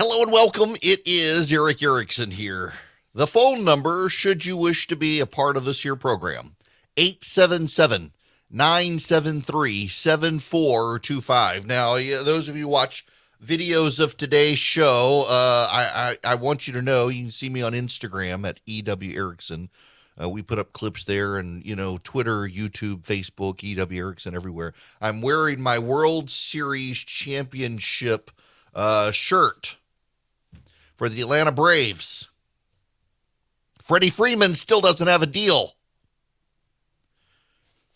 Hello and welcome. It is Eric Erickson here. The phone number, should you wish to be a part of this here program, 877 973 7425. Now, those of you watch videos of today's show, uh, I, I, I, want you to know you can see me on Instagram at EW Erickson. Uh, we put up clips there and, you know, Twitter, YouTube, Facebook, EW Erickson, everywhere. I'm wearing my World Series Championship uh, shirt for the Atlanta Braves. Freddie Freeman still doesn't have a deal.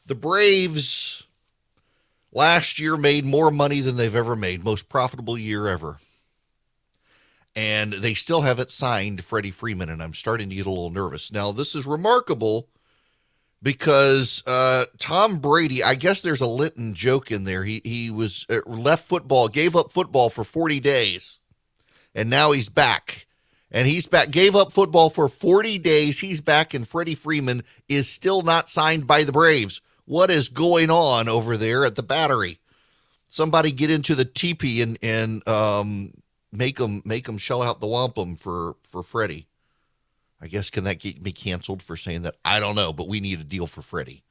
The Braves last year made more money than they've ever made, most profitable year ever. And they still haven't signed Freddie Freeman, and I'm starting to get a little nervous. Now, this is remarkable because uh, Tom Brady, I guess there's a Lenten joke in there. He he was uh, left football, gave up football for 40 days and now he's back. And he's back, gave up football for 40 days. He's back, and Freddie Freeman is still not signed by the Braves. What is going on over there at the battery? Somebody get into the teepee and, and um, make them make them shell out the wampum for, for Freddie. I guess can that get me canceled for saying that? I don't know, but we need a deal for Freddie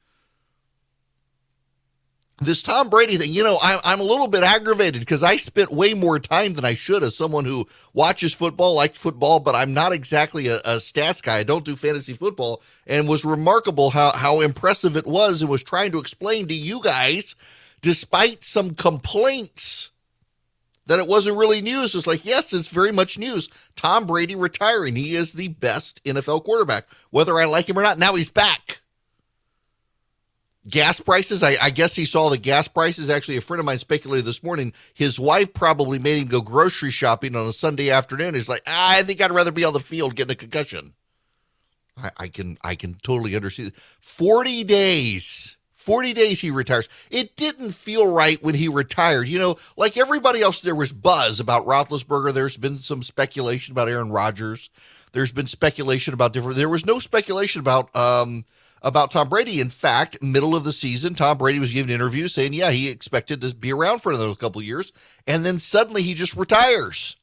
this Tom Brady thing, you know, I'm, I'm a little bit aggravated because I spent way more time than I should as someone who watches football, likes football, but I'm not exactly a, a stats guy. I don't do fantasy football and was remarkable how, how impressive it was and was trying to explain to you guys, despite some complaints that it wasn't really news. It's like, yes, it's very much news. Tom Brady retiring. He is the best NFL quarterback, whether I like him or not. Now he's back gas prices. I, I, guess he saw the gas prices. Actually, a friend of mine speculated this morning. His wife probably made him go grocery shopping on a Sunday afternoon. He's like, ah, I think I'd rather be on the field getting a concussion. I, I can I can totally understand. Forty days. 40 days he retires. It didn't feel right when he retired. You know, like everybody else, there was buzz about Roethlisberger. There's been some speculation about Aaron Rodgers. There's been speculation about different. There was no speculation about um, about Tom Brady. In fact, middle of the season, Tom Brady was giving interviews saying, yeah, he expected to be around for another couple years. And then suddenly he just retires.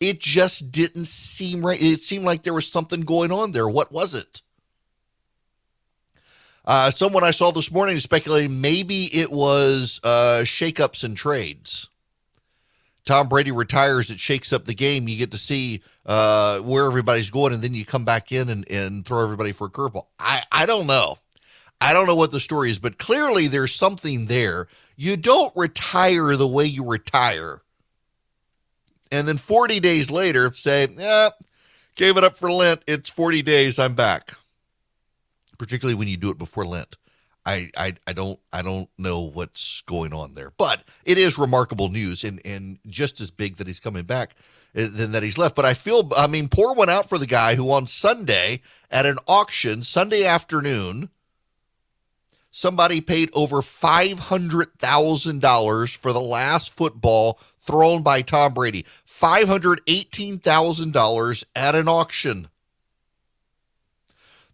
It just didn't seem right. It seemed like there was something going on there. What was it? Uh, someone I saw this morning speculating maybe it was uh, shakeups and trades. Tom Brady retires, it shakes up the game. You get to see uh, where everybody's going, and then you come back in and, and throw everybody for a curveball. I, I don't know. I don't know what the story is, but clearly there's something there. You don't retire the way you retire. And then 40 days later, say, yeah, gave it up for Lent. It's 40 days. I'm back. Particularly when you do it before Lent. I, I I don't I don't know what's going on there, but it is remarkable news and and just as big that he's coming back uh, than that he's left. But I feel I mean pour one out for the guy who on Sunday at an auction Sunday afternoon somebody paid over five hundred thousand dollars for the last football thrown by Tom Brady. Five hundred eighteen thousand dollars at an auction.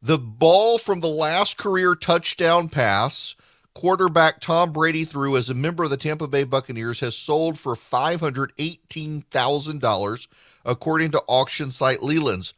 The ball from the last career touchdown pass quarterback Tom Brady threw as a member of the Tampa Bay Buccaneers has sold for $518,000, according to auction site Leland's.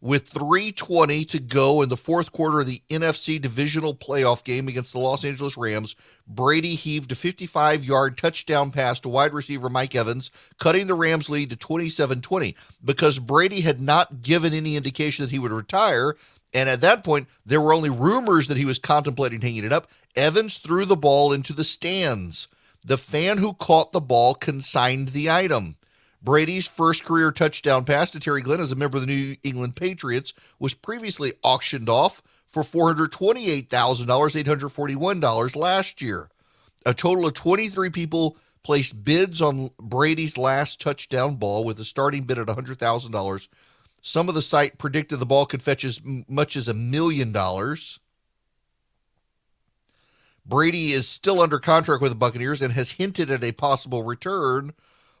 With 320 to go in the fourth quarter of the NFC divisional playoff game against the Los Angeles Rams, Brady heaved a 55 yard touchdown pass to wide receiver Mike Evans, cutting the Rams' lead to 27 20. Because Brady had not given any indication that he would retire, and at that point, there were only rumors that he was contemplating hanging it up. Evans threw the ball into the stands. The fan who caught the ball consigned the item. Brady's first career touchdown pass to Terry Glenn as a member of the New England Patriots was previously auctioned off for $428,000, $841 last year. A total of 23 people placed bids on Brady's last touchdown ball with a starting bid at $100,000 some of the site predicted the ball could fetch as much as a million dollars. Brady is still under contract with the Buccaneers and has hinted at a possible return,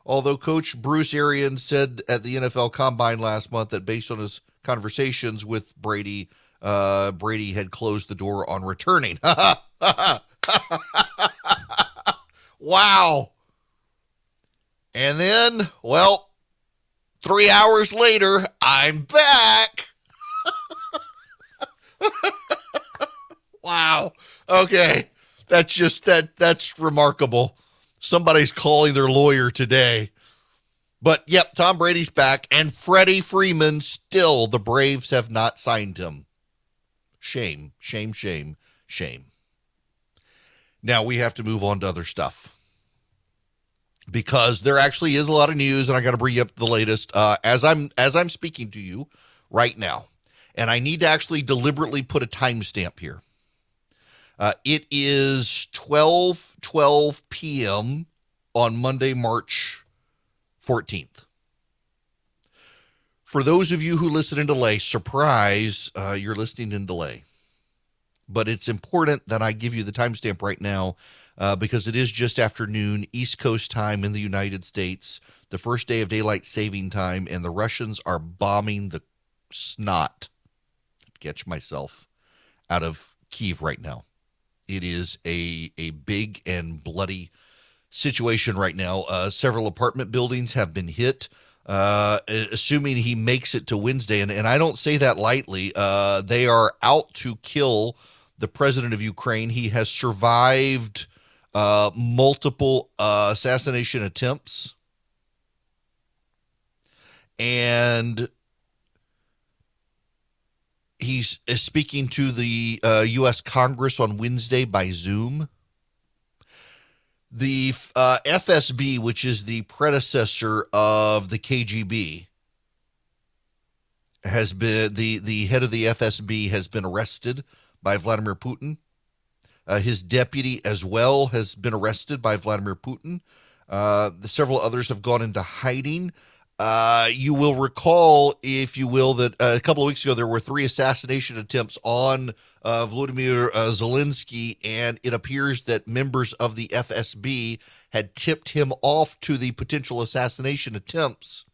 although coach Bruce Arians said at the NFL Combine last month that based on his conversations with Brady, uh, Brady had closed the door on returning. wow. And then, well, Three hours later, I'm back. wow. Okay. That's just that that's remarkable. Somebody's calling their lawyer today. But yep, Tom Brady's back and Freddie Freeman still the Braves have not signed him. Shame, shame, shame, shame. Now we have to move on to other stuff because there actually is a lot of news, and I got to bring you up the latest uh, as I'm as I'm speaking to you right now, and I need to actually deliberately put a timestamp here. Uh, it is 12 12 p.m. on Monday, March 14th. For those of you who listen in delay, surprise, uh, you're listening in delay. But it's important that I give you the timestamp right now uh, because it is just afternoon, East Coast time in the United States, the first day of daylight saving time, and the Russians are bombing the snot. Catch myself out of Kiev right now. It is a a big and bloody situation right now. Uh, several apartment buildings have been hit. Uh, assuming he makes it to Wednesday, and, and I don't say that lightly. Uh, they are out to kill the president of Ukraine. He has survived uh, multiple uh, assassination attempts, and he's speaking to the uh, U.S. Congress on Wednesday by Zoom. The uh, FSB, which is the predecessor of the KGB, has been the the head of the FSB has been arrested by Vladimir Putin. Uh, his deputy, as well, has been arrested by Vladimir Putin. Uh, several others have gone into hiding. Uh, you will recall, if you will, that uh, a couple of weeks ago there were three assassination attempts on uh, Vladimir uh, Zelensky, and it appears that members of the FSB had tipped him off to the potential assassination attempts.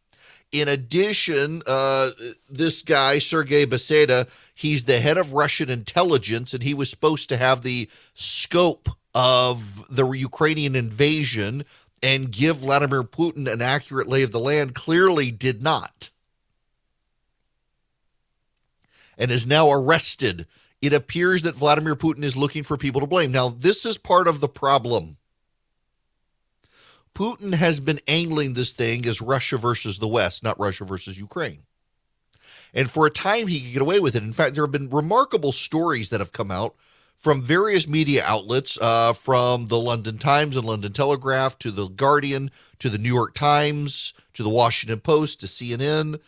In addition, uh, this guy, Sergei Beseda, he's the head of Russian intelligence, and he was supposed to have the scope of the Ukrainian invasion and give Vladimir Putin an accurate lay of the land, clearly did not. And is now arrested. It appears that Vladimir Putin is looking for people to blame. Now, this is part of the problem Putin has been angling this thing as Russia versus the West, not Russia versus Ukraine. And for a time, he could get away with it. In fact, there have been remarkable stories that have come out from various media outlets, uh, from the London Times and London Telegraph to the Guardian to the New York Times to the Washington Post to CNN.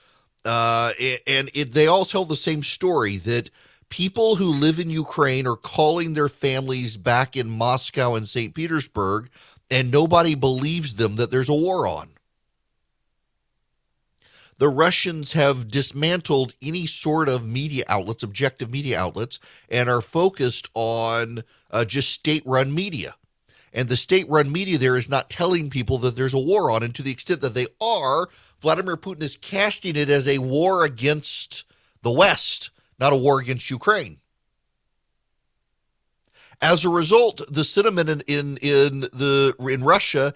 Uh, and it, they all tell the same story that people who live in Ukraine are calling their families back in Moscow and St. Petersburg and nobody believes them that there's a war on. The Russians have dismantled any sort of media outlets, objective media outlets, and are focused on uh, just state run media. And the state run media there is not telling people that there's a war on. And to the extent that they are, Vladimir Putin is casting it as a war against the West, not a war against Ukraine. As a result, the sentiment in in, in the in Russia,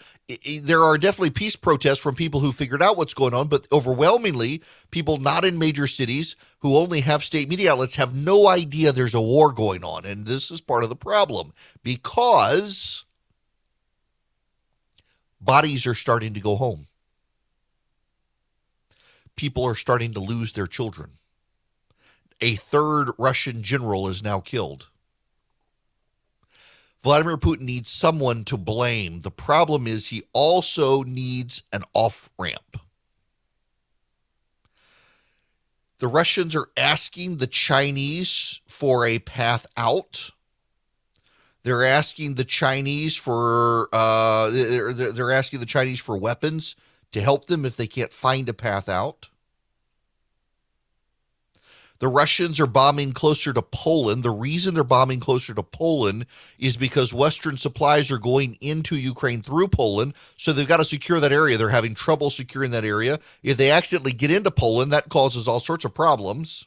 there are definitely peace protests from people who figured out what's going on, but overwhelmingly, people not in major cities who only have state media outlets have no idea there's a war going on, and this is part of the problem because bodies are starting to go home. People are starting to lose their children. A third Russian general is now killed Vladimir Putin needs someone to blame. The problem is he also needs an off ramp. The Russians are asking the Chinese for a path out. They're asking the Chinese for uh, they're, they're asking the Chinese for weapons to help them if they can't find a path out. The Russians are bombing closer to Poland. The reason they're bombing closer to Poland is because Western supplies are going into Ukraine through Poland. So they've got to secure that area. They're having trouble securing that area. If they accidentally get into Poland, that causes all sorts of problems.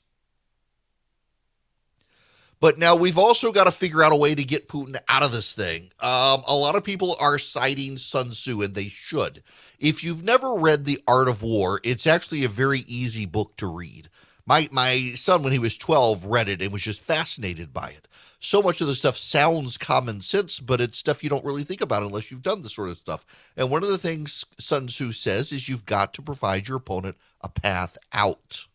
But now we've also got to figure out a way to get Putin out of this thing. Um, a lot of people are citing Sun Tzu, and they should. If you've never read The Art of War, it's actually a very easy book to read. My my son, when he was 12, read it and was just fascinated by it. So much of the stuff sounds common sense, but it's stuff you don't really think about unless you've done this sort of stuff. And one of the things Sun Tzu says is you've got to provide your opponent a path out.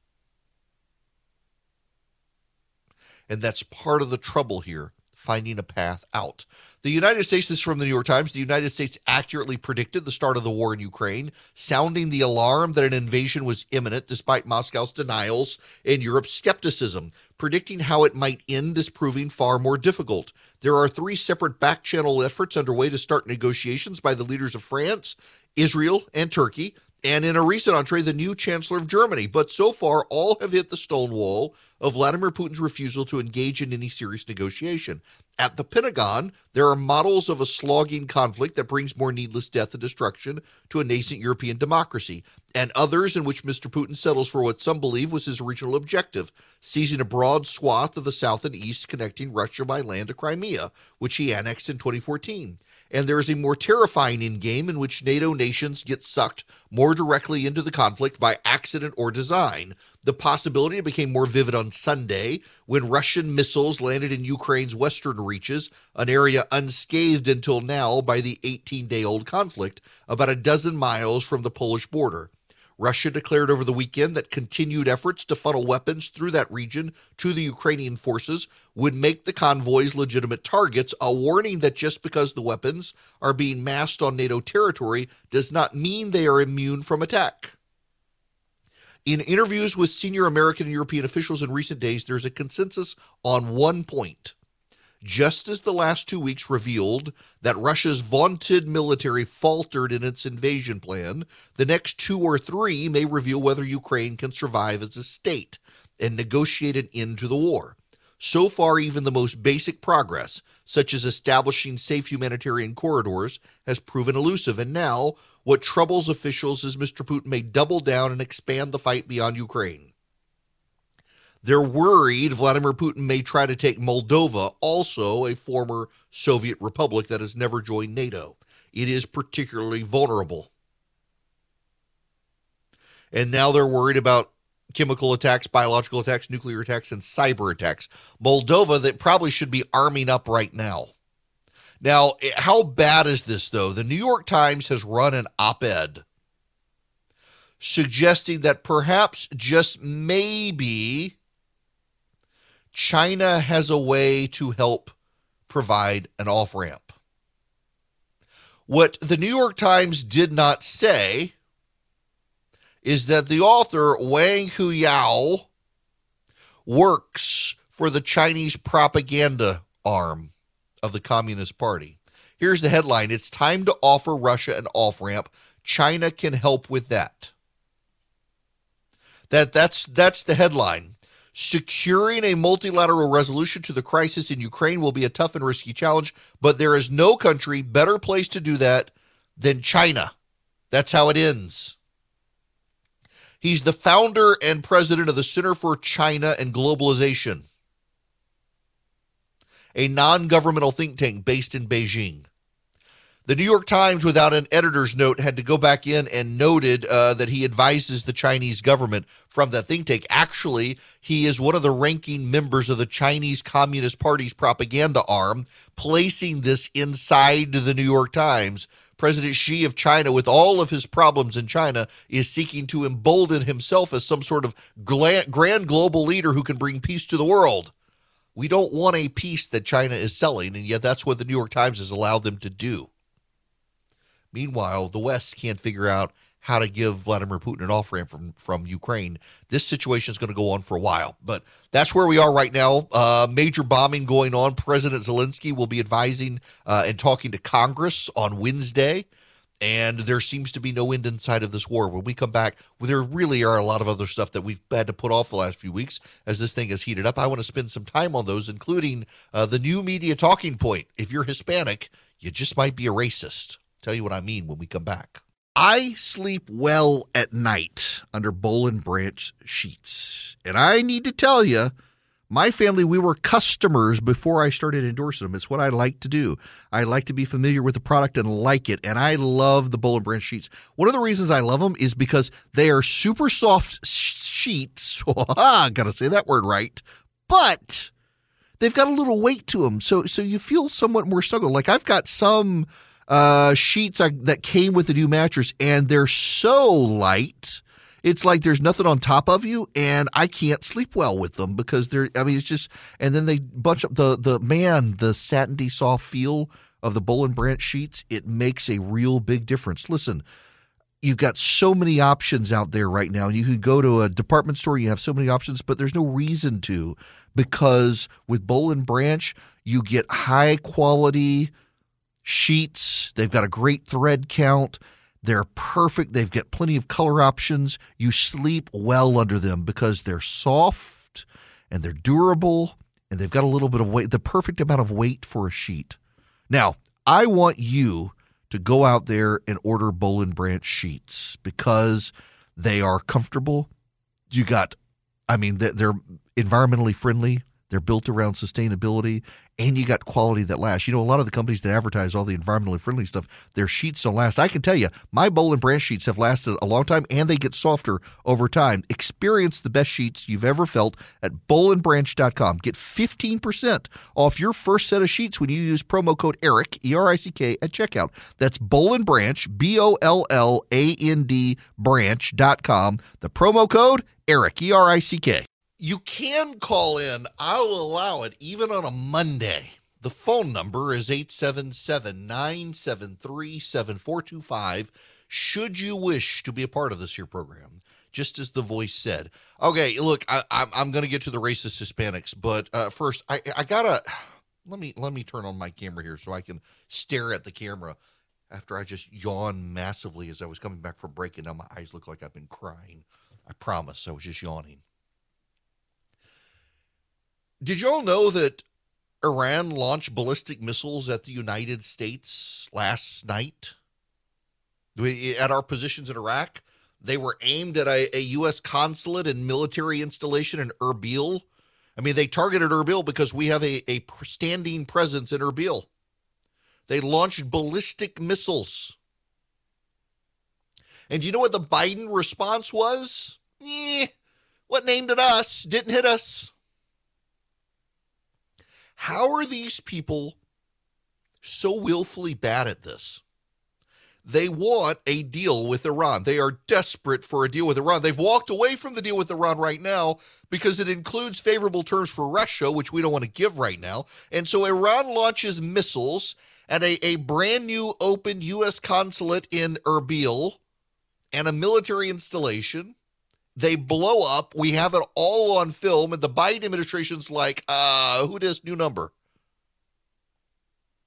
And that's part of the trouble here, finding a path out. The United States, this is from the New York Times, the United States accurately predicted the start of the war in Ukraine, sounding the alarm that an invasion was imminent despite Moscow's denials and Europe's skepticism. Predicting how it might end is proving far more difficult. There are three separate back channel efforts underway to start negotiations by the leaders of France, Israel, and Turkey and in a recent entree, the new Chancellor of Germany. But so far, all have hit the stone wall of Vladimir Putin's refusal to engage in any serious negotiation. At the Pentagon, there are models of a slogging conflict that brings more needless death and destruction to a nascent European democracy, and others in which Mr. Putin settles for what some believe was his original objective, seizing a broad swath of the south and east connecting Russia by land to Crimea, which he annexed in 2014. And there is a more terrifying endgame in which NATO nations get sucked more directly into the conflict by accident or design, the possibility became more vivid on Sunday when Russian missiles landed in Ukraine's western reaches, an area unscathed until now by the 18 day old conflict, about a dozen miles from the Polish border. Russia declared over the weekend that continued efforts to funnel weapons through that region to the Ukrainian forces would make the convoys legitimate targets, a warning that just because the weapons are being massed on NATO territory does not mean they are immune from attack. In interviews with senior American and European officials in recent days, there's a consensus on one point. Just as the last two weeks revealed that Russia's vaunted military faltered in its invasion plan, the next two or three may reveal whether Ukraine can survive as a state and negotiate an end to the war. So far, even the most basic progress, such as establishing safe humanitarian corridors, has proven elusive. And now, what troubles officials is Mr. Putin may double down and expand the fight beyond Ukraine. They're worried Vladimir Putin may try to take Moldova, also a former Soviet republic that has never joined NATO. It is particularly vulnerable. And now they're worried about chemical attacks, biological attacks, nuclear attacks, and cyber attacks. Moldova, that probably should be arming up right now. Now, eh, how bad is this, though? The New York Times has run an op ed suggesting that perhaps, just maybe, China has a way to help provide an off ramp. What the New York Times did not say is that the author, Wang Huiyao, works for the Chinese propaganda arm of the Communist Party. Here's the headline It's time to offer Russia an off ramp. China can help with that. That that's that's the headline. Securing a multilateral resolution to the crisis in Ukraine will be a tough and risky challenge, but there is no country better placed to do that than China. That's how it ends. He's the founder and president of the Center for China and Globalization a non governmental think tank based in Beijing. The New York Times, without an editor's note, had to go back in and noted uh, that he advises the Chinese government from that think tank. Actually, he is one of the ranking members of the Chinese Communist Party's propaganda arm, placing this inside the New York Times. President Xi of China, with all of his problems in China, is seeking to embolden himself as some sort of grand global leader who can bring peace to the world. We don't want a peace that China is selling, and yet that's what the New York Times has allowed them to do. Meanwhile, the West can't figure out how to give Vladimir Putin an off ramp from, from Ukraine. This situation is going to go on for a while, but that's where we are right now. Uh, major bombing going on. President Zelensky will be advising uh, and talking to Congress on Wednesday and there seems to be no end in sight of this war. When we come back, well, there really are a lot of other stuff that we've had to put off the last few weeks as this thing has heated up. I want to spend some time on those, including uh, the new media talking point. If you're Hispanic, you just might be a racist. Tell you what I mean when we come back. I sleep well at night under Boll and Branch sheets, and I need to tell you My family, we were customers before I started endorsing them. It's what I like to do. I like to be familiar with the product and like it. And I love the Boll and Branch sheets. One of the reasons I love them is because they are super soft sheets. Gotta say that word right. But they've got a little weight to them. So, so you feel somewhat more snuggled. Like I've got some uh, sheets I, that came with the new mattress and they're so light it's like there's nothing on top of you, and I can't sleep well with them because they're. I mean, it's just, and then they bunch up the the man, the satiny soft feel of the and Branch sheets. It makes a real big difference. Listen, you've got so many options out there right now. You can go to a department store, you have so many options, but there's no reason to because with and Branch, you get high quality sheets. They've got a great thread count. They're perfect. They've got plenty of color options. You sleep well under them because they're soft and they're durable and they've got a little bit of weight, the perfect amount of weight for a sheet. Now, I want you to go out there and order Boll and Branch sheets because they are comfortable. You got, I mean, they're environmentally friendly. They're built around sustainability, and you got quality that lasts. You know, a lot of the companies that advertise all the environmentally friendly stuff, their sheets don't last. I can tell you, my Boll and Branch sheets have lasted a long time, and they get softer over time. Experience the best sheets you've ever felt at bollandbranch.com. Get 15% off your first set of sheets when you use promo code ERIC, E-R-I-C-K, at checkout. That's Boll and Branch, B-O-L-L-A-N-D, branch.com. The promo code ERIC, E-R-I-C-K you can call in. I'll allow it even on a Monday. The phone number is 877 973 7425. Should you wish to be a part of this here program, just as the voice said. Okay, look, I, am I'm going to get to the racist Hispanics, but uh, first, I, I gotta let me let me turn on my camera here so I can stare at the camera after I just yawned massively as I was coming back from break, and now my eyes look like I've been crying. I promise, I was just yawning. Did you all know that Iran launched ballistic missiles at the United States last night? At our positions in Iraq, they were aimed at a, a U.S. consulate and military installation in Erbil. I mean, they targeted Erbil because we have a, a standing presence in Erbil. They launched ballistic missiles. And you know what the Biden response was? Eh, what named it us didn't hit us. How are these people so willfully bad at this? They want a deal with Iran. They are desperate for a deal with Iran. They've walked away from the deal with Iran right now because it includes favorable terms for Russia, which we don't want to give right now. And so Iran launches missiles at a, a brand new open U.S. consulate in Erbil and a military installation. They blow up. We have it all on film, and the Biden administration's like, uh, who this new number?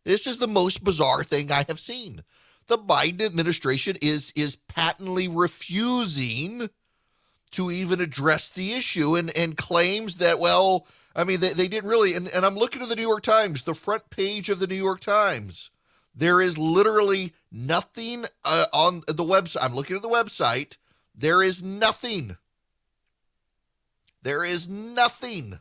This is the most bizarre thing I have seen. The Biden administration is is patently refusing to even address the issue and, and claims that, well, I mean, they, they didn't really. And, and I'm looking at the New York Times, the front page of the New York Times. There is literally nothing uh, on the website. I'm looking at the website there is nothing. There is nothing.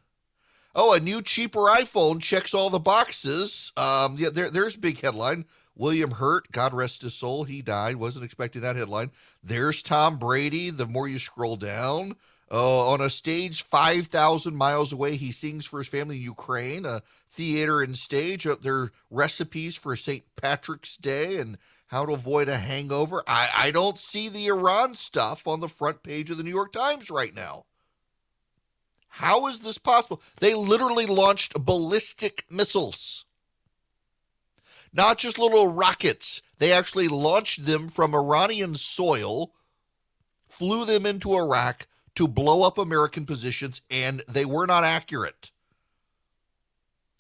Oh, a new cheaper iPhone checks all the boxes. Um, yeah, there, there's big headline. William Hurt, God rest his soul, he died. Wasn't expecting that headline. There's Tom Brady. The more you scroll down, uh, on a stage 5,000 miles away, he sings for his family in Ukraine. A theater and stage. Uh, there are recipes for St. Patrick's Day and how to avoid a hangover. I, I don't see the Iran stuff on the front page of the New York Times right now. How is this possible? They literally launched ballistic missiles, not just little rockets. They actually launched them from Iranian soil, flew them into Iraq to blow up American positions, and they were not accurate.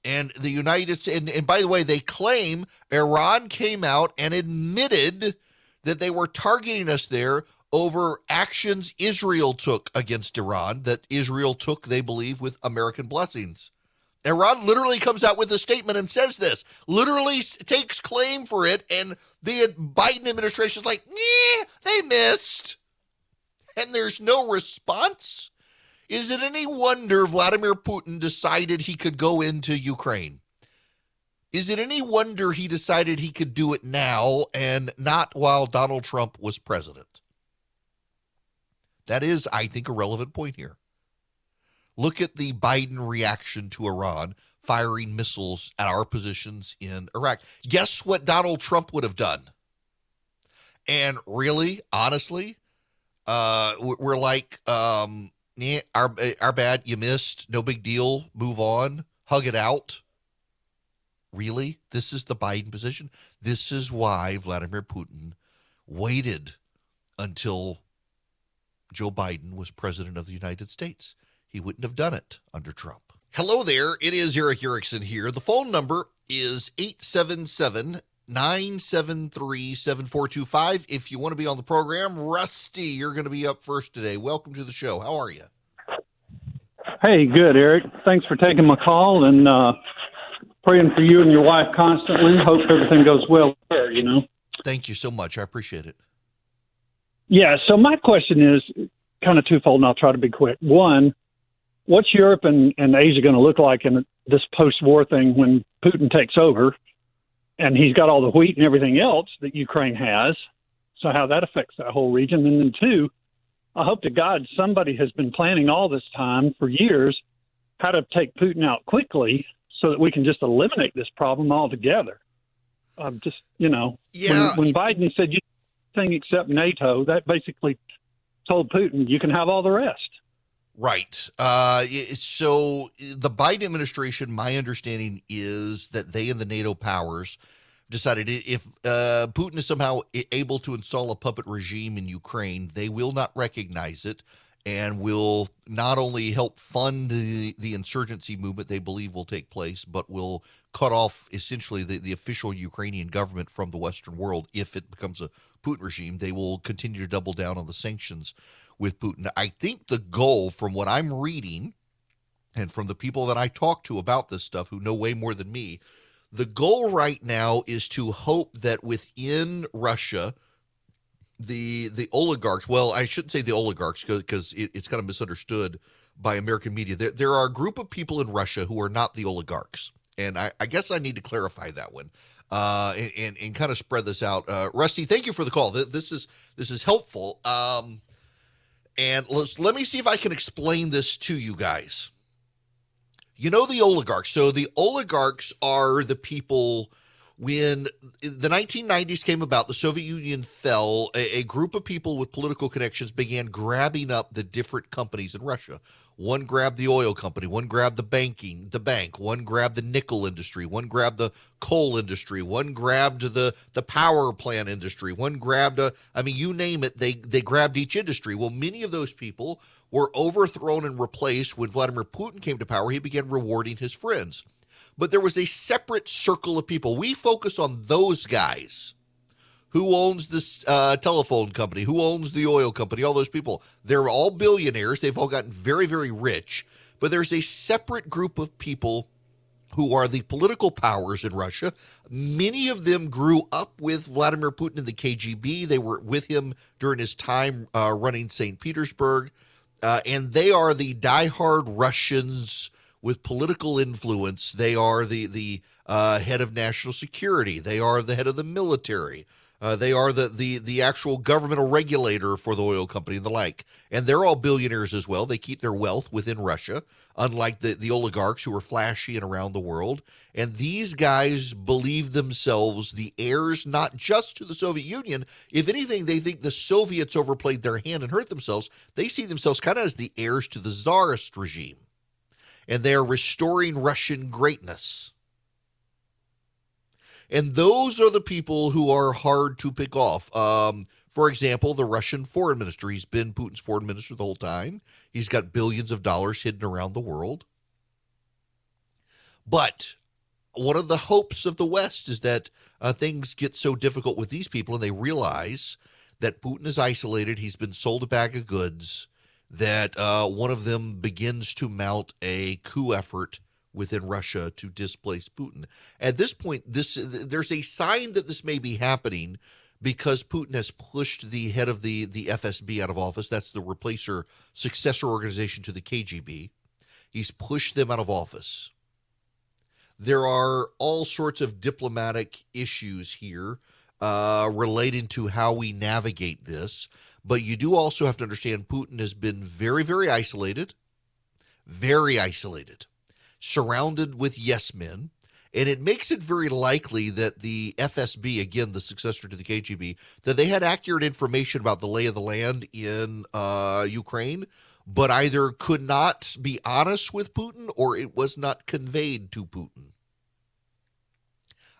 And the United States, and, and by the way, they claim Iran came out and admitted that they were targeting us there over actions Israel took against Iran, that Israel took, they believe, with American blessings. Iran literally comes out with a statement and says this, literally takes claim for it, and the Biden administration is like, yeah, they missed. And there's no response. Is it any wonder Vladimir Putin decided he could go into Ukraine? Is it any wonder he decided he could do it now and not while Donald Trump was president? That is, I think, a relevant point here. Look at the Biden reaction to Iran firing missiles at our positions in Iraq. Guess what Donald Trump would have done? And really, honestly, uh, we're like, um, yeah, our, eh, our bad, you missed, no big deal, move on, hug it out. Really? This is the Biden position? This is why Vladimir Putin waited until Joe Biden was president of the United States. He wouldn't have done it under Trump. Hello there. It is Eric Erickson here. The phone number is 877 973 7425. If you want to be on the program, Rusty, you're going to be up first today. Welcome to the show. How are you? Hey, good, Eric. Thanks for taking my call and uh, praying for you and your wife constantly. Hope everything goes well there, you know. Thank you so much. I appreciate it. Yeah, so my question is kind of twofold, and I'll try to be quick. One, what's Europe and, and Asia going to look like in this post war thing when Putin takes over and he's got all the wheat and everything else that Ukraine has? So, how that affects that whole region. And then, two, I hope to God somebody has been planning all this time for years how to take Putin out quickly so that we can just eliminate this problem altogether. Um, just you know, yeah. when, when Biden said you thing except NATO, that basically told Putin you can have all the rest. Right. Uh, so the Biden administration, my understanding is that they and the NATO powers decided if uh, Putin is somehow able to install a puppet regime in Ukraine, they will not recognize it and will not only help fund the, the insurgency movement they believe will take place, but will cut off essentially the, the official Ukrainian government from the Western world if it becomes a Putin regime. They will continue to double down on the sanctions with Putin. I think the goal, from what I'm reading and from the people that I talk to about this stuff who know way more than me, the goal right now is to hope that within Russia, the the oligarchs well i shouldn't say the oligarchs because it, it's kind of misunderstood by american media. There, there are a group of people in russia who are not the oligarchs. And i, I guess i need to clarify that one uh, and, and, and kind of spread this out. Uh, rusty thank you for the call. This is this is helpful. Um, and let's let me see if i can explain this to you guys. You know the oligarchs. So the oligarchs are the people when the 1990s came about, the Soviet Union fell, a, a, group of people with political connections began grabbing up the different companies in Russia. One grabbed the oil company, one grabbed the banking, the bank, one grabbed the nickel industry, one grabbed the coal industry, one grabbed the the power plant industry, one grabbed a I mean you name it, they they grabbed each industry. Well, many of those people were overthrown and replaced when Vladimir Putin came to power. He began rewarding his friends but there was a separate circle of people. We focus on those guys. Who owns this uh, telephone company? Who owns the oil company? All those people. They're all billionaires. They've all gotten very, very rich. But there's a separate group of people who are the political powers in Russia. Many of them grew up with Vladimir Putin in the KGB. They were with him during his time uh, running St. Petersburg. Uh, and they are the diehard Russians with political influence. They are the the uh, head of national security. They are the head of the military. Uh, they are the, the the actual governmental regulator for the oil company and the like. And they're all billionaires as well. They keep their wealth within Russia, unlike the, the oligarchs who are flashy and around the world. And these guys believe themselves the heirs not just to the Soviet Union. If anything, they think the Soviets overplayed their hand and hurt themselves. They see themselves kind of as the heirs to the czarist regime and they are restoring Russian greatness. And those are the people who are hard to pick off. Um, for example, the Russian foreign minister. He's been Putin's foreign minister the whole time. He's got billions of dollars hidden around the world. But one of the hopes of the West is that uh, things get so difficult with these people and they realize that Putin is isolated. He's been sold a bag of goods that uh, one of them begins to mount a coup effort within Russia to displace Putin. At this point, this there's a sign that this may be happening because Putin has pushed the head of the, the FSB out of office. That's the replacer, successor organization to the KGB. He's pushed them out of office. There are all sorts of diplomatic issues here uh, relating to how we navigate this. But you do also have to understand Putin has been very, very isolated, very isolated, surrounded with yes men. And it makes it very likely that the FSB, again, the successor to the KGB, that they had accurate information about the lay of the land in uh, Ukraine, but either could not be honest with Putin or it was not conveyed to Putin.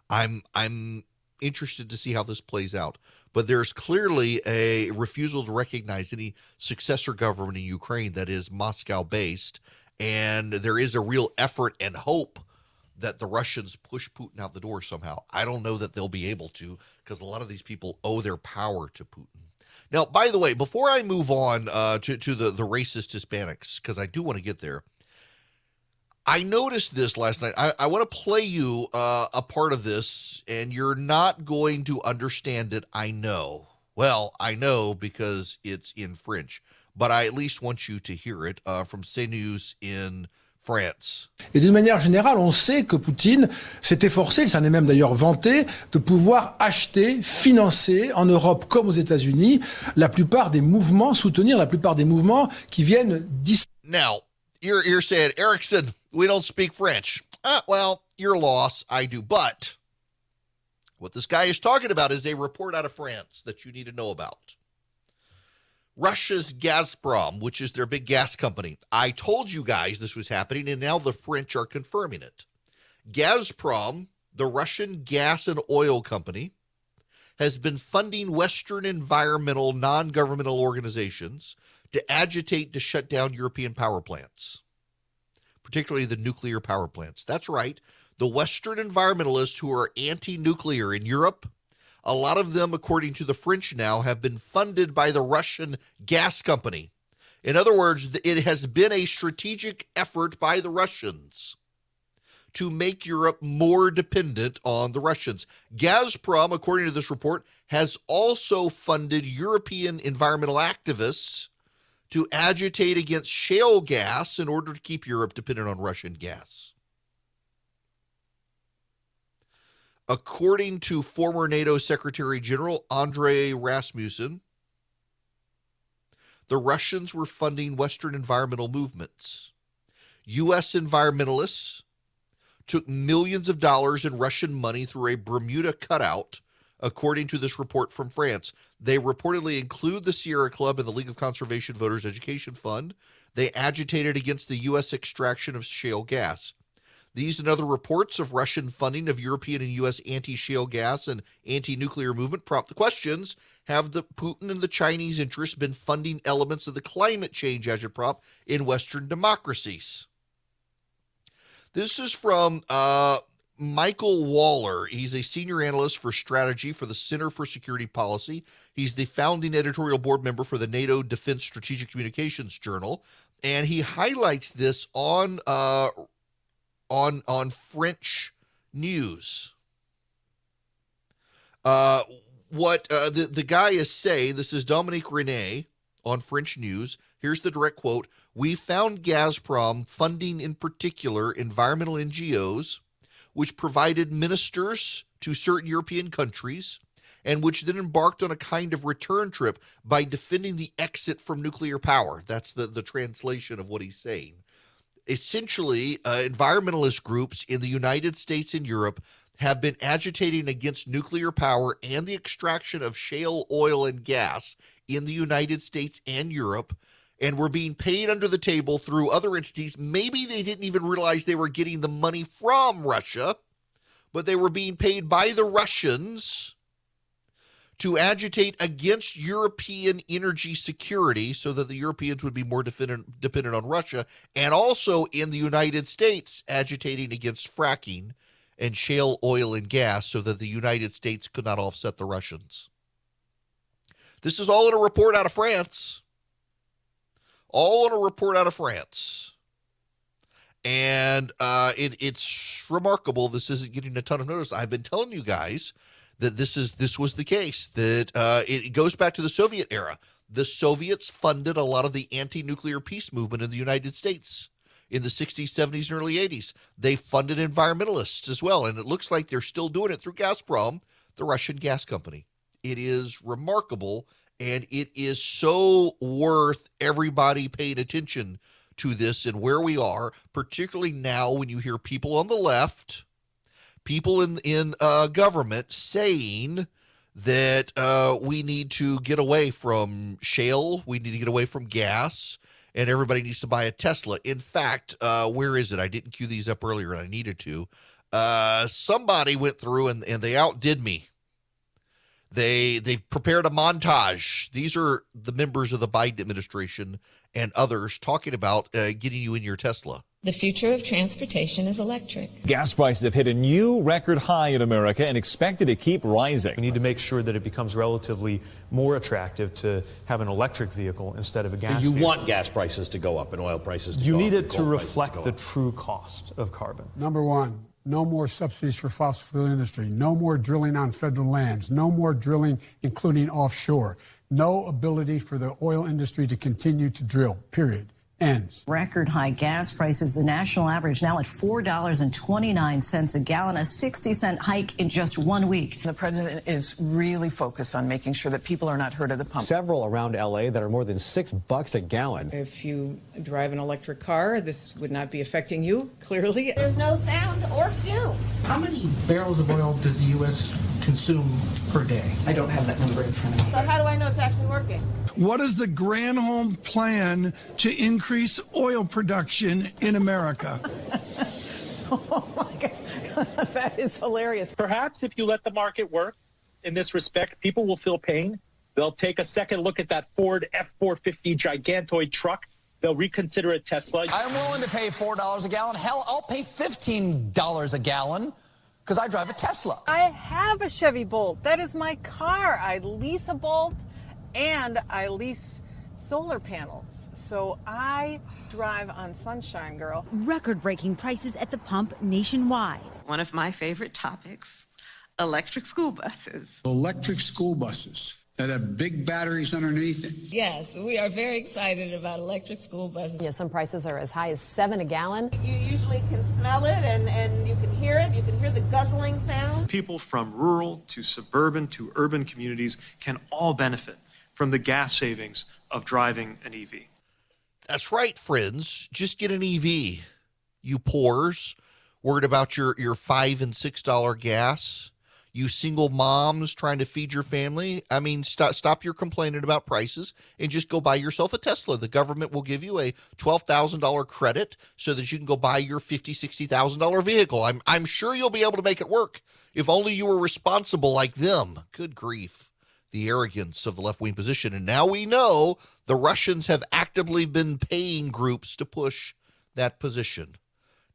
I'm I'm interested to see how this plays out. But there's clearly a refusal to recognize any successor government in Ukraine that is Moscow based. And there is a real effort and hope that the Russians push Putin out the door somehow. I don't know that they'll be able to because a lot of these people owe their power to Putin. Now, by the way, before I move on uh, to, to the, the racist Hispanics, because I do want to get there, I noticed this last night. I, I want to play you uh, a part of this, and you're not going to understand it. I know. Well, I know because it's in French, but I at least want you to hear it uh, from CNews in France. Et d'une manière générale, on sait que Poutine s'est efforcé, il s'en est même d'ailleurs vanté, de pouvoir acheter, financer en Europe comme aux États-Unis la plupart des mouvements, soutenir la plupart des mouvements qui viennent d'ici. Now, you're, you're saying, Erickson, we don't speak French. Uh, well, your loss, I do. But what this guy is talking about is a report out of France that you need to know about. Russia's Gazprom, which is their big gas company. I told you guys this was happening, and now the French are confirming it. Gazprom, the Russian gas and oil company, has been funding Western environmental non governmental organizations to agitate to shut down European power plants, particularly the nuclear power plants. That's right. The Western environmentalists who are anti nuclear in Europe, a lot of them, according to the French now, have been funded by the Russian gas company. In other words, it has been a strategic effort by the Russians to make Europe more dependent on the Russians. Gazprom, according to this report, has also funded European environmental activists to agitate against shale gas in order to keep Europe dependent on Russian gas. According to former NATO Secretary General Andre Rasmussen, the Russians were funding Western environmental movements. U.S. environmentalists took millions of dollars in Russian money through a Bermuda cutout according to this report from France. They reportedly include the Sierra Club and the League of Conservation Voters Education Fund. They agitated against the U.S. extraction of shale gas. These and other reports of Russian funding of European and U.S. anti shale gas and anti nuclear movement prompt the questions Have the Putin and the Chinese interests been funding elements of the climate change agitprop in Western democracies? This is from uh, Michael Waller. He's a senior analyst for strategy for the Center for Security Policy. He's the founding editorial board member for the NATO Defense Strategic Communications Journal, and he highlights this on uh, on on French news. Uh, what uh, the the guy is saying? This is Dominique Rene on French news. Here's the direct quote: "We found Gazprom funding, in particular, environmental NGOs." Which provided ministers to certain European countries and which then embarked on a kind of return trip by defending the exit from nuclear power. That's the, the translation of what he's saying. Essentially, uh, environmentalist groups in the United States and Europe have been agitating against nuclear power and the extraction of shale oil and gas in the United States and Europe and were being paid under the table through other entities. Maybe they didn't even realize they were getting the money from Russia, but they were being paid by the Russians to agitate against European energy security so that the Europeans would be more dependent, dependent on Russia, and also in the United States agitating against fracking and shale oil and gas so that the United States could not offset the Russians. This is all in a report out of France all in a report out of France. And uh, it, it's remarkable. This isn't getting a ton of notice. I've been telling you guys that this is this was the case. That uh, it goes back to the Soviet era. The Soviets funded a lot of the anti-nuclear peace movement in the United States in the 60s, 70s, and early 80s. They funded environmentalists as well, and it looks like they're still doing it through Gazprom, the Russian gas company. It is remarkable, and it is so worth everybody paying attention to this and where we are, particularly now when you hear people on the left, people in in uh, government saying that uh, we need to get away from shale, we need to get away from gas, and everybody needs to buy a Tesla. In fact, uh, where is it? I didn't cue these up earlier, and I needed to. Uh, somebody went through and, and they outdid me. They they've prepared a montage. These are the members of the Biden administration and others talking about uh, getting you in your Tesla. The future of transportation is electric. Gas prices have hit a new record high in America and expected to keep rising. We need to make sure that it becomes relatively more attractive to have an electric vehicle instead of a gas You vehicle. want gas prices to go up and oil prices to You go need it to and gold prices reflect go the true cost of carbon. Number one, no more subsidies for fossil fuel industry, no more drilling on federal lands, no more drilling, including offshore, no ability for the oil industry to continue to drill, period. Ends. Record high gas prices, the national average now at $4.29 a gallon, a 60 cent hike in just one week. The president is really focused on making sure that people are not hurt at the pump. Several around LA that are more than six bucks a gallon. If you drive an electric car, this would not be affecting you, clearly. There's no sound or fume. How many barrels of oil does the U.S. consume per day? I don't have that number in front of me. So how do I know it's actually working? What is the Granholm plan to increase oil production in America? oh my God, that is hilarious. Perhaps if you let the market work in this respect, people will feel pain. They'll take a second look at that Ford F 450 gigantoid truck. They'll reconsider a Tesla. I'm willing to pay $4 a gallon. Hell, I'll pay $15 a gallon because I drive a Tesla. I have a Chevy Bolt. That is my car. I lease a Bolt and I lease solar panels. So I drive on sunshine, girl. Record breaking prices at the pump nationwide. One of my favorite topics electric school buses. Electric school buses that have big batteries underneath it. Yes, we are very excited about electric school buses. Yeah, some prices are as high as seven a gallon. You usually can smell it and, and you can hear it. You can hear the guzzling sound. People from rural to suburban to urban communities can all benefit from the gas savings of driving an EV. That's right, friends. Just get an EV. You poors worried about your, your five and six dollar gas. You single moms trying to feed your family. I mean, stop stop your complaining about prices and just go buy yourself a Tesla. The government will give you a twelve thousand dollar credit so that you can go buy your fifty, sixty thousand dollar vehicle. I'm I'm sure you'll be able to make it work if only you were responsible like them. Good grief the arrogance of the left wing position. And now we know the Russians have actively been paying groups to push that position.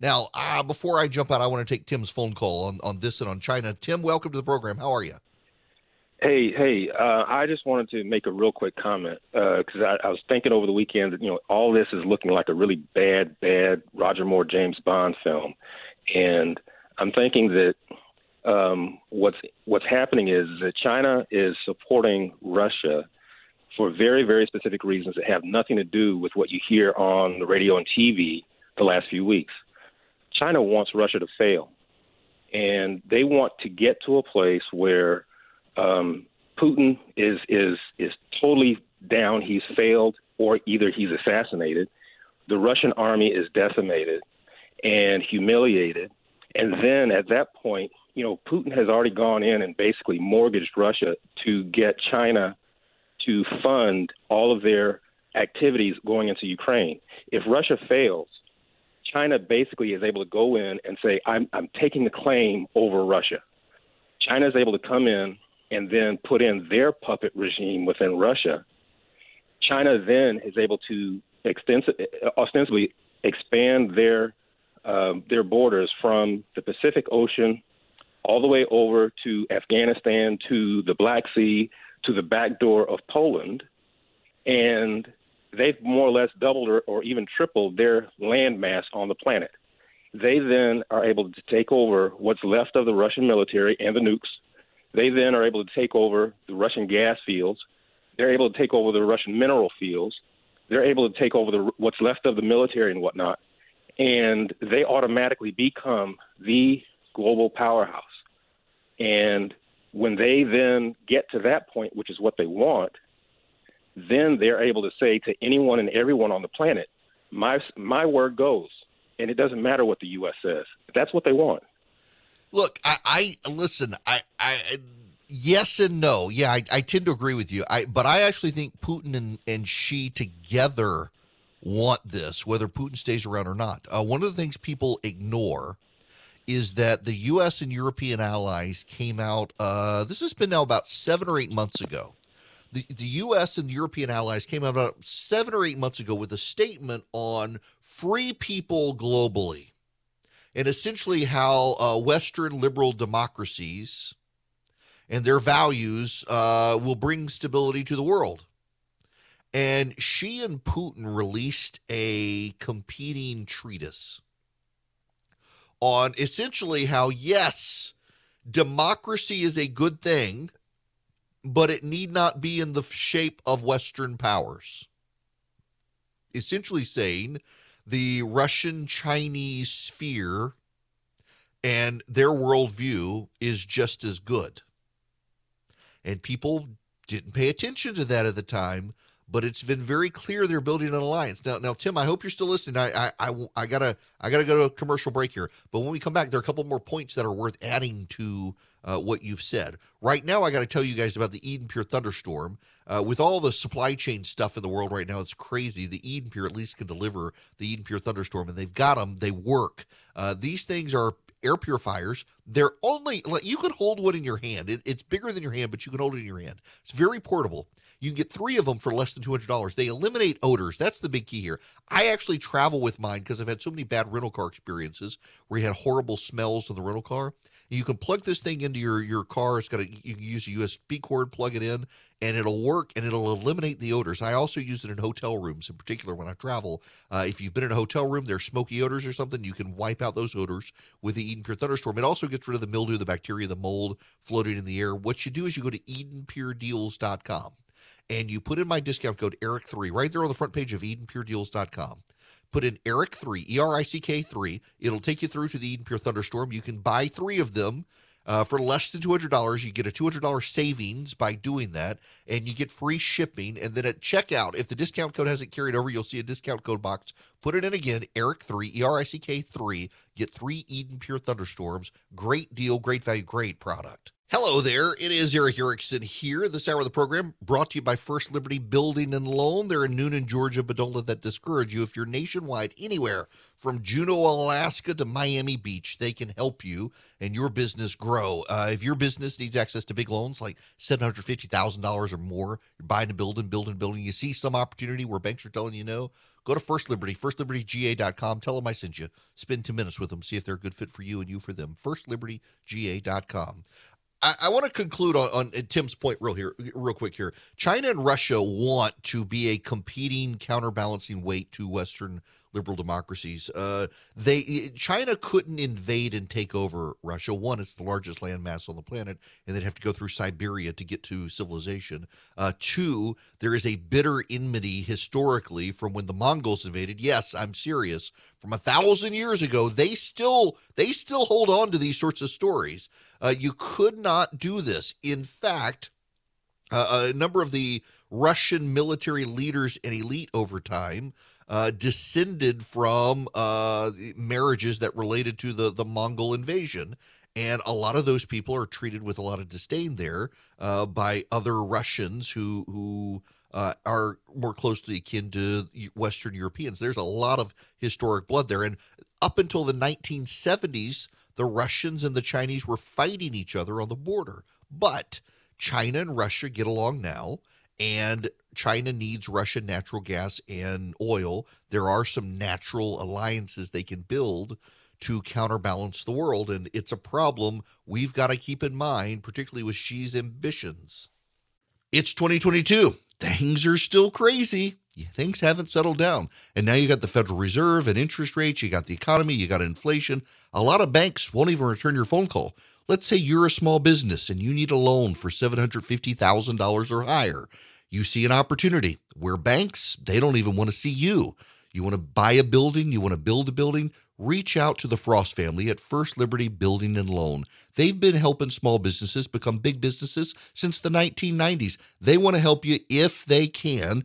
Now, uh, before I jump out, I want to take Tim's phone call on, on this and on China. Tim, welcome to the program. How are you? Hey, hey, uh, I just wanted to make a real quick comment because I, I was thinking over the weekend that, you know, all this is looking like a really bad, bad Roger Moore James Bond film. And I'm thinking that um, what's what's happening is that China is supporting Russia for very very specific reasons that have nothing to do with what you hear on the radio and TV the last few weeks. China wants Russia to fail, and they want to get to a place where um, Putin is is is totally down. He's failed, or either he's assassinated. The Russian army is decimated and humiliated, and then at that point you know, Putin has already gone in and basically mortgaged Russia to get China to fund all of their activities going into Ukraine. If Russia fails, China basically is able to go in and say, I'm, I'm taking the claim over Russia. China is able to come in and then put in their puppet regime within Russia. China then is able to extensive, ostensibly expand their uh, their borders from the Pacific Ocean all the way over to Afghanistan, to the Black Sea, to the back door of Poland. And they've more or less doubled or, or even tripled their land mass on the planet. They then are able to take over what's left of the Russian military and the nukes. They then are able to take over the Russian gas fields. They're able to take over the Russian mineral fields. They're able to take over the, what's left of the military and whatnot. And they automatically become the global powerhouse. And when they then get to that point, which is what they want, then they're able to say to anyone and everyone on the planet, my my word goes, and it doesn't matter what the U.S. says. That's what they want. Look, I, I listen. I, I, yes and no. Yeah, I, I tend to agree with you. I, but I actually think Putin and and Xi together want this, whether Putin stays around or not. Uh, one of the things people ignore is that the U.S. and European allies came out. Uh, this has been now about seven or eight months ago. The, the U.S. and European allies came out about seven or eight months ago with a statement on free people globally and essentially how uh, Western liberal democracies and their values uh, will bring stability to the world. And Xi and Putin released a competing treatise on essentially how, yes, democracy is a good thing, but it need not be in the shape of Western powers. Essentially saying the Russian Chinese sphere and their worldview is just as good. And people didn't pay attention to that at the time, but it's been very clear they're building an alliance. Now, now, Tim, I hope you're still listening. I, I, I, I gotta, I gotta go to a commercial break here. But when we come back, there are a couple more points that are worth adding to uh, what you've said. Right now, I got to tell you guys about the Eden Pure thunderstorm. Uh, with all the supply chain stuff in the world right now, it's crazy. The Eden Pure at least can deliver the Eden Pure thunderstorm, and they've got them. They work. Uh, these things are air purifiers. They're only like you can hold one in your hand. It, it's bigger than your hand, but you can hold it in your hand. It's very portable. You can get three of them for less than two hundred dollars. They eliminate odors. That's the big key here. I actually travel with mine because I've had so many bad rental car experiences where you had horrible smells in the rental car. You can plug this thing into your your car. It's got a you can use a USB cord, plug it in, and it'll work and it'll eliminate the odors. I also use it in hotel rooms, in particular when I travel. Uh, if you've been in a hotel room, there's smoky odors or something, you can wipe out those odors with the Eden Pure Thunderstorm. It also gets rid of the mildew, the bacteria, the mold floating in the air. What you do is you go to EdenPureDeals.com and you put in my discount code ERICK3 right there on the front page of EdenPureDeals.com put in Eric three E R I C K three. It'll take you through to the Eden Pure Thunderstorm. You can buy three of them. Uh, for less than $200, you get a $200 savings by doing that, and you get free shipping. And then at checkout, if the discount code hasn't carried over, you'll see a discount code box. Put it in again, ERICK3, E R I C K 3. Get three Eden Pure Thunderstorms. Great deal, great value, great product. Hello there. It is Erick Erickson here. This hour of the program brought to you by First Liberty Building and Loan. They're in Newnan, Georgia, but don't let that discourage you. If you're nationwide, anywhere from Juneau, Alaska to Miami Beach, they can help you and your business grow. Uh, if your business needs access to big loans like $750,000 or more, you're buying a building, building, building, you see some opportunity where banks are telling you no, go to First Liberty, firstlibertyga.com. Tell them I sent you. Spend 10 minutes with them. See if they're a good fit for you and you for them. Firstlibertyga.com. I, I want to conclude on, on Tim's point real here, real quick here. China and Russia want to be a competing, counterbalancing weight to Western liberal democracies. Uh, they China couldn't invade and take over Russia. One, it's the largest landmass on the planet, and they'd have to go through Siberia to get to civilization. Uh, two, there is a bitter enmity historically from when the Mongols invaded. Yes, I'm serious. From a thousand years ago, they still they still hold on to these sorts of stories. Uh, you could not do this. In fact, uh, a number of the Russian military leaders and elite over time uh, descended from uh, marriages that related to the, the Mongol invasion. And a lot of those people are treated with a lot of disdain there uh, by other Russians who who uh, are more closely akin to Western Europeans. There's a lot of historic blood there, and up until the 1970s, the Russians and the Chinese were fighting each other on the border. But China and Russia get along now, and China needs Russian natural gas and oil. There are some natural alliances they can build to counterbalance the world, and it's a problem we've got to keep in mind, particularly with Xi's ambitions. It's 2022. Things are still crazy. Things haven't settled down. And now you got the Federal Reserve and interest rates, you got the economy, you got inflation. A lot of banks won't even return your phone call. Let's say you're a small business and you need a loan for $750,000 or higher. You see an opportunity where banks, they don't even want to see you. You want to buy a building, you want to build a building, reach out to the Frost family at First Liberty Building and Loan. They've been helping small businesses become big businesses since the 1990s. They want to help you if they can.